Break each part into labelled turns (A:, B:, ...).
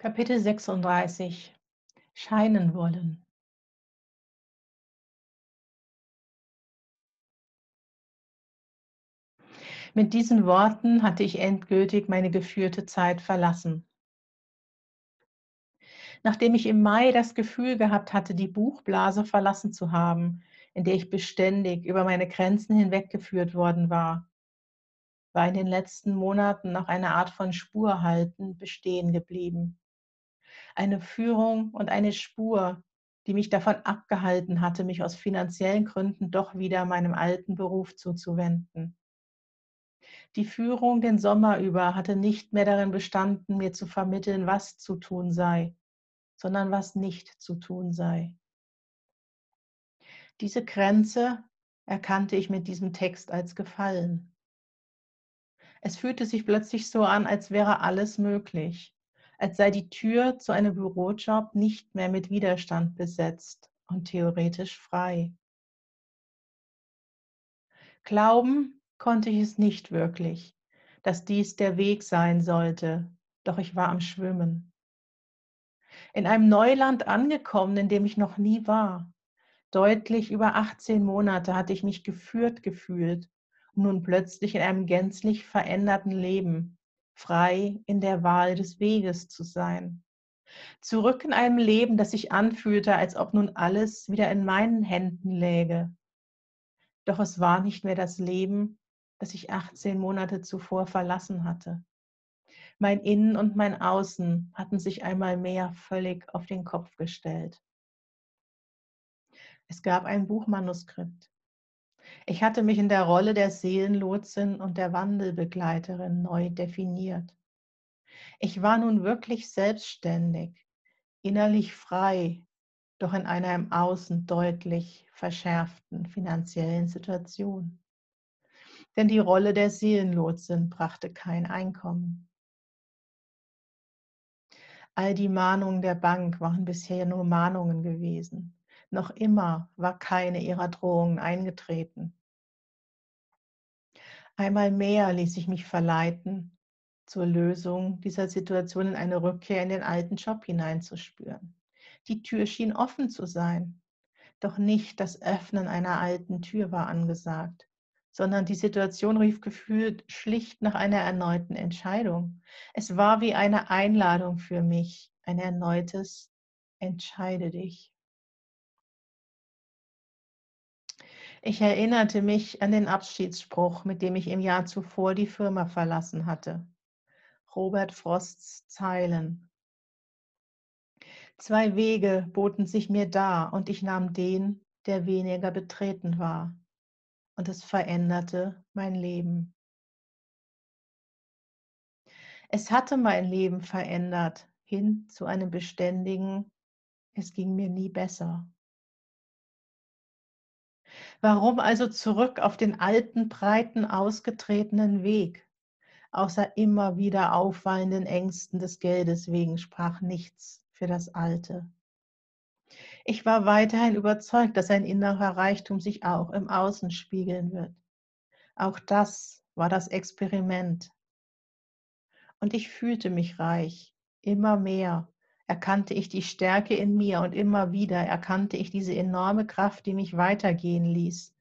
A: Kapitel 36 Scheinen wollen. Mit diesen Worten hatte ich endgültig meine geführte Zeit verlassen. Nachdem ich im Mai das Gefühl gehabt hatte, die Buchblase verlassen zu haben, in der ich beständig über meine Grenzen hinweggeführt worden war, war in den letzten Monaten noch eine Art von Spurhalten bestehen geblieben eine Führung und eine Spur, die mich davon abgehalten hatte, mich aus finanziellen Gründen doch wieder meinem alten Beruf zuzuwenden. Die Führung den Sommer über hatte nicht mehr darin bestanden, mir zu vermitteln, was zu tun sei, sondern was nicht zu tun sei. Diese Grenze erkannte ich mit diesem Text als gefallen. Es fühlte sich plötzlich so an, als wäre alles möglich als sei die Tür zu einem Bürojob nicht mehr mit Widerstand besetzt und theoretisch frei. Glauben konnte ich es nicht wirklich, dass dies der Weg sein sollte, doch ich war am Schwimmen. In einem Neuland angekommen, in dem ich noch nie war. Deutlich über 18 Monate hatte ich mich geführt gefühlt und nun plötzlich in einem gänzlich veränderten Leben, frei in der Wahl des Weges zu sein. Zurück in einem Leben, das sich anfühlte, als ob nun alles wieder in meinen Händen läge. Doch es war nicht mehr das Leben, das ich 18 Monate zuvor verlassen hatte. Mein Innen und mein Außen hatten sich einmal mehr völlig auf den Kopf gestellt. Es gab ein Buchmanuskript. Ich hatte mich in der Rolle der Seelenlotsin und der Wandelbegleiterin neu definiert. Ich war nun wirklich selbstständig, innerlich frei, doch in einer im Außen deutlich verschärften finanziellen Situation. Denn die Rolle der Seelenlotsin brachte kein Einkommen. All die Mahnungen der Bank waren bisher nur Mahnungen gewesen. Noch immer war keine ihrer Drohungen eingetreten. Einmal mehr ließ ich mich verleiten, zur Lösung dieser Situation in eine Rückkehr in den alten Job hineinzuspüren. Die Tür schien offen zu sein, doch nicht das Öffnen einer alten Tür war angesagt, sondern die Situation rief gefühlt schlicht nach einer erneuten Entscheidung. Es war wie eine Einladung für mich, ein erneutes Entscheide dich. Ich erinnerte mich an den Abschiedsspruch, mit dem ich im Jahr zuvor die Firma verlassen hatte. Robert Frosts Zeilen. Zwei Wege boten sich mir dar und ich nahm den, der weniger betreten war. Und es veränderte mein Leben. Es hatte mein Leben verändert hin zu einem beständigen, es ging mir nie besser. Warum also zurück auf den alten, breiten, ausgetretenen Weg? Außer immer wieder auffallenden Ängsten des Geldes wegen sprach nichts für das Alte. Ich war weiterhin überzeugt, dass ein innerer Reichtum sich auch im Außen spiegeln wird. Auch das war das Experiment. Und ich fühlte mich reich, immer mehr, erkannte ich die Stärke in mir und immer wieder erkannte ich diese enorme Kraft, die mich weitergehen ließ,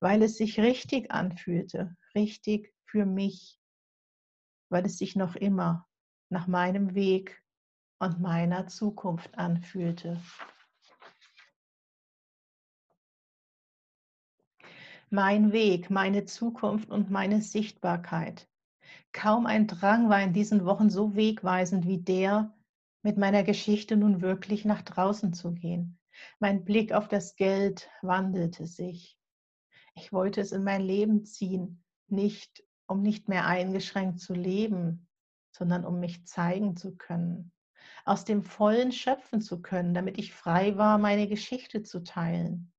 A: weil es sich richtig anfühlte, richtig für mich, weil es sich noch immer nach meinem Weg und meiner Zukunft anfühlte. Mein Weg, meine Zukunft und meine Sichtbarkeit. Kaum ein Drang war in diesen Wochen so wegweisend wie der, mit meiner Geschichte nun wirklich nach draußen zu gehen. Mein Blick auf das Geld wandelte sich. Ich wollte es in mein Leben ziehen, nicht um nicht mehr eingeschränkt zu leben, sondern um mich zeigen zu können, aus dem Vollen schöpfen zu können, damit ich frei war, meine Geschichte zu teilen.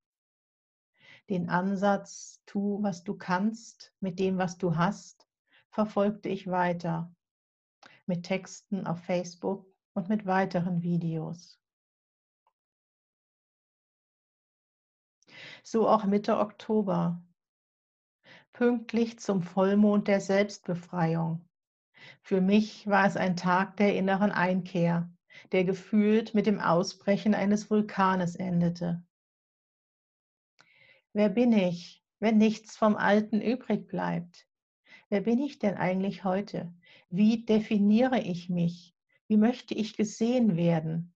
A: Den Ansatz, tu, was du kannst, mit dem, was du hast, verfolgte ich weiter mit Texten auf Facebook und mit weiteren Videos. So auch Mitte Oktober, pünktlich zum Vollmond der Selbstbefreiung, Für mich war es ein Tag der inneren Einkehr, der gefühlt mit dem Ausbrechen eines Vulkanes endete. Wer bin ich, wenn nichts vom Alten übrig bleibt? Wer bin ich denn eigentlich heute? Wie definiere ich mich? Wie möchte ich gesehen werden?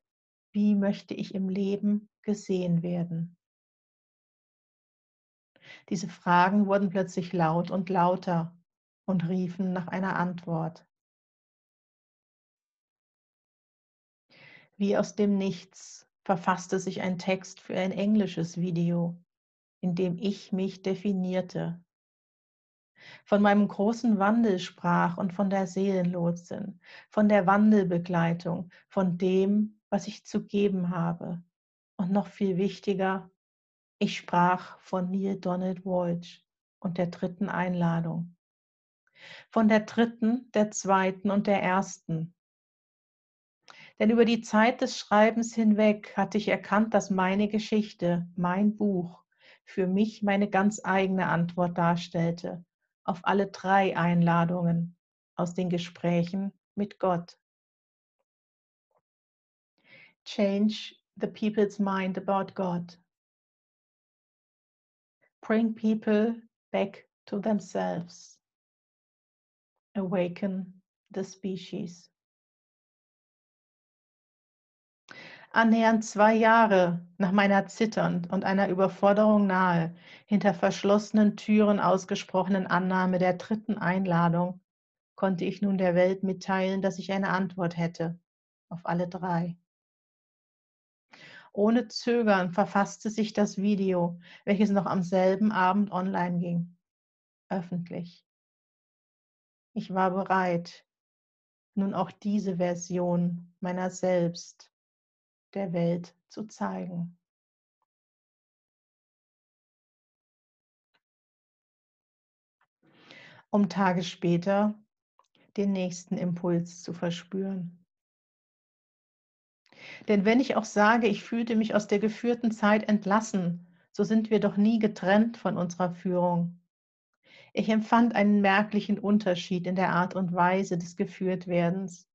A: Wie möchte ich im Leben gesehen werden? Diese Fragen wurden plötzlich laut und lauter und riefen nach einer Antwort. Wie aus dem Nichts verfasste sich ein Text für ein englisches Video, in dem ich mich definierte. Von meinem großen Wandel sprach und von der Seelenlotsin, von der Wandelbegleitung, von dem, was ich zu geben habe. Und noch viel wichtiger, ich sprach von Neil Donald Walsh und der dritten Einladung. Von der dritten, der zweiten und der ersten. Denn über die Zeit des Schreibens hinweg hatte ich erkannt, dass meine Geschichte, mein Buch, für mich meine ganz eigene Antwort darstellte auf alle drei Einladungen aus den Gesprächen mit Gott. Change the people's mind about God. Bring people back to themselves. Awaken the species. Annähernd zwei Jahre nach meiner zitternd und einer Überforderung nahe, hinter verschlossenen Türen ausgesprochenen Annahme der dritten Einladung, konnte ich nun der Welt mitteilen, dass ich eine Antwort hätte auf alle drei. Ohne Zögern verfasste sich das Video, welches noch am selben Abend online ging, öffentlich. Ich war bereit, nun auch diese Version meiner selbst der Welt zu zeigen. Um Tage später den nächsten Impuls zu verspüren. Denn wenn ich auch sage, ich fühlte mich aus der geführten Zeit entlassen, so sind wir doch nie getrennt von unserer Führung. Ich empfand einen merklichen Unterschied in der Art und Weise des Geführtwerdens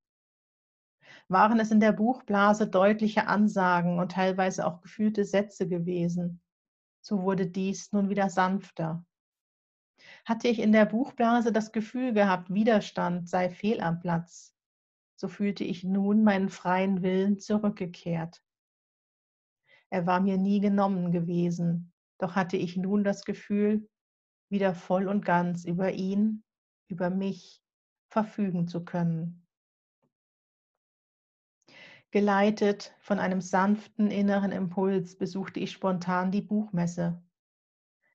A: waren es in der Buchblase deutliche Ansagen und teilweise auch gefühlte Sätze gewesen. So wurde dies nun wieder sanfter. Hatte ich in der Buchblase das Gefühl gehabt, Widerstand sei fehl am Platz, so fühlte ich nun meinen freien Willen zurückgekehrt. Er war mir nie genommen gewesen, doch hatte ich nun das Gefühl, wieder voll und ganz über ihn, über mich verfügen zu können. Geleitet von einem sanften inneren Impuls besuchte ich spontan die Buchmesse.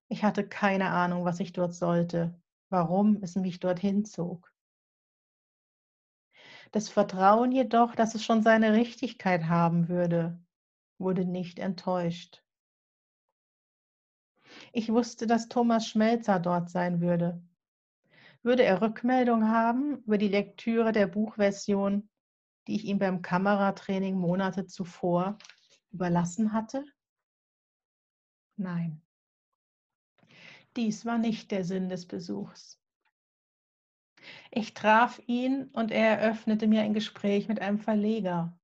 A: Ich hatte keine Ahnung, was ich dort sollte, warum es mich dorthin zog. Das Vertrauen jedoch, dass es schon seine Richtigkeit haben würde, wurde nicht enttäuscht. Ich wusste, dass Thomas Schmelzer dort sein würde. Würde er Rückmeldung haben über die Lektüre der Buchversion die ich ihm beim Kameratraining Monate zuvor überlassen hatte? Nein. Dies war nicht der Sinn des Besuchs. Ich traf ihn und er eröffnete mir ein Gespräch mit einem Verleger,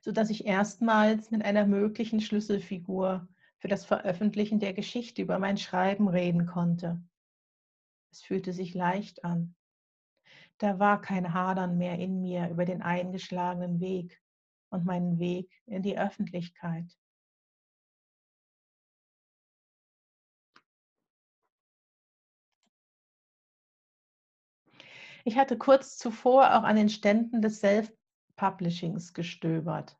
A: sodass ich erstmals mit einer möglichen Schlüsselfigur für das Veröffentlichen der Geschichte über mein Schreiben reden konnte. Es fühlte sich leicht an. Da war kein Hadern mehr in mir über den eingeschlagenen Weg und meinen Weg in die Öffentlichkeit. Ich hatte kurz zuvor auch an den Ständen des Self-Publishings gestöbert,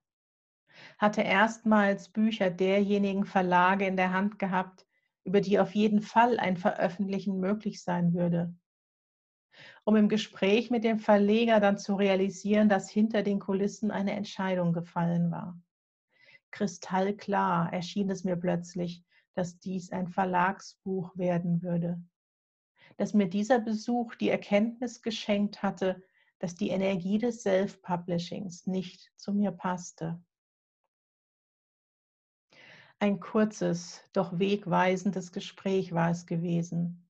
A: hatte erstmals Bücher derjenigen Verlage in der Hand gehabt, über die auf jeden Fall ein Veröffentlichen möglich sein würde um im Gespräch mit dem Verleger dann zu realisieren, dass hinter den Kulissen eine Entscheidung gefallen war. Kristallklar erschien es mir plötzlich, dass dies ein Verlagsbuch werden würde. Dass mir dieser Besuch die Erkenntnis geschenkt hatte, dass die Energie des Self-Publishings nicht zu mir passte. Ein kurzes, doch wegweisendes Gespräch war es gewesen.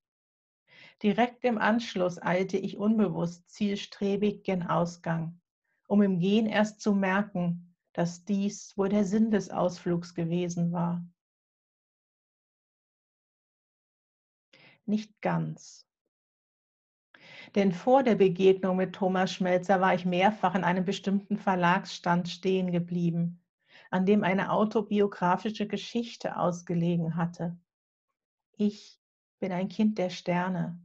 A: Direkt im Anschluss eilte ich unbewusst zielstrebig gen Ausgang, um im Gehen erst zu merken, dass dies wohl der Sinn des Ausflugs gewesen war. Nicht ganz. Denn vor der Begegnung mit Thomas Schmelzer war ich mehrfach in einem bestimmten Verlagsstand stehen geblieben, an dem eine autobiografische Geschichte ausgelegen hatte. Ich bin ein Kind der Sterne.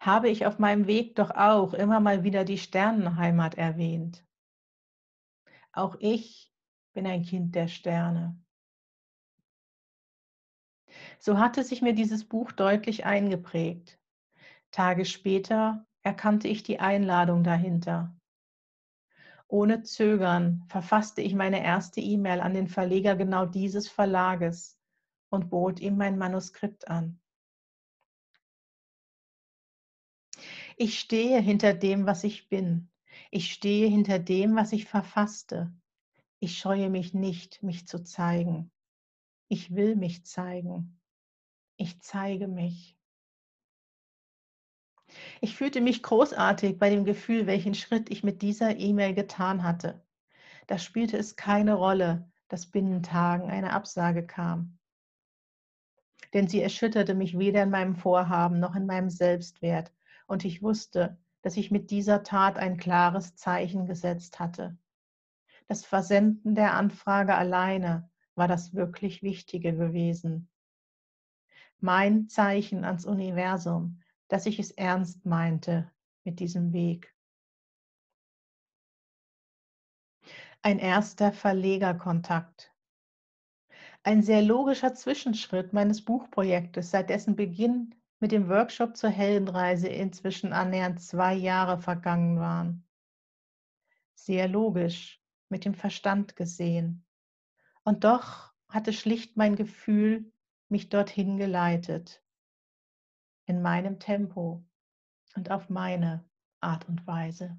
A: Habe ich auf meinem Weg doch auch immer mal wieder die Sternenheimat erwähnt. Auch ich bin ein Kind der Sterne. So hatte sich mir dieses Buch deutlich eingeprägt. Tage später erkannte ich die Einladung dahinter. Ohne Zögern verfasste ich meine erste E-Mail an den Verleger genau dieses Verlages und bot ihm mein Manuskript an. Ich stehe hinter dem, was ich bin. Ich stehe hinter dem, was ich verfasste. Ich scheue mich nicht, mich zu zeigen. Ich will mich zeigen. Ich zeige mich. Ich fühlte mich großartig bei dem Gefühl, welchen Schritt ich mit dieser E-Mail getan hatte. Da spielte es keine Rolle, dass binnen Tagen eine Absage kam. Denn sie erschütterte mich weder in meinem Vorhaben noch in meinem Selbstwert. Und ich wusste, dass ich mit dieser Tat ein klares Zeichen gesetzt hatte. Das Versenden der Anfrage alleine war das wirklich Wichtige gewesen. Mein Zeichen ans Universum, dass ich es ernst meinte mit diesem Weg. Ein erster Verlegerkontakt. Ein sehr logischer Zwischenschritt meines Buchprojektes, seit dessen Beginn mit dem Workshop zur Heldenreise inzwischen annähernd zwei Jahre vergangen waren. Sehr logisch, mit dem Verstand gesehen. Und doch hatte schlicht mein Gefühl mich dorthin geleitet. In meinem Tempo und auf meine Art und Weise.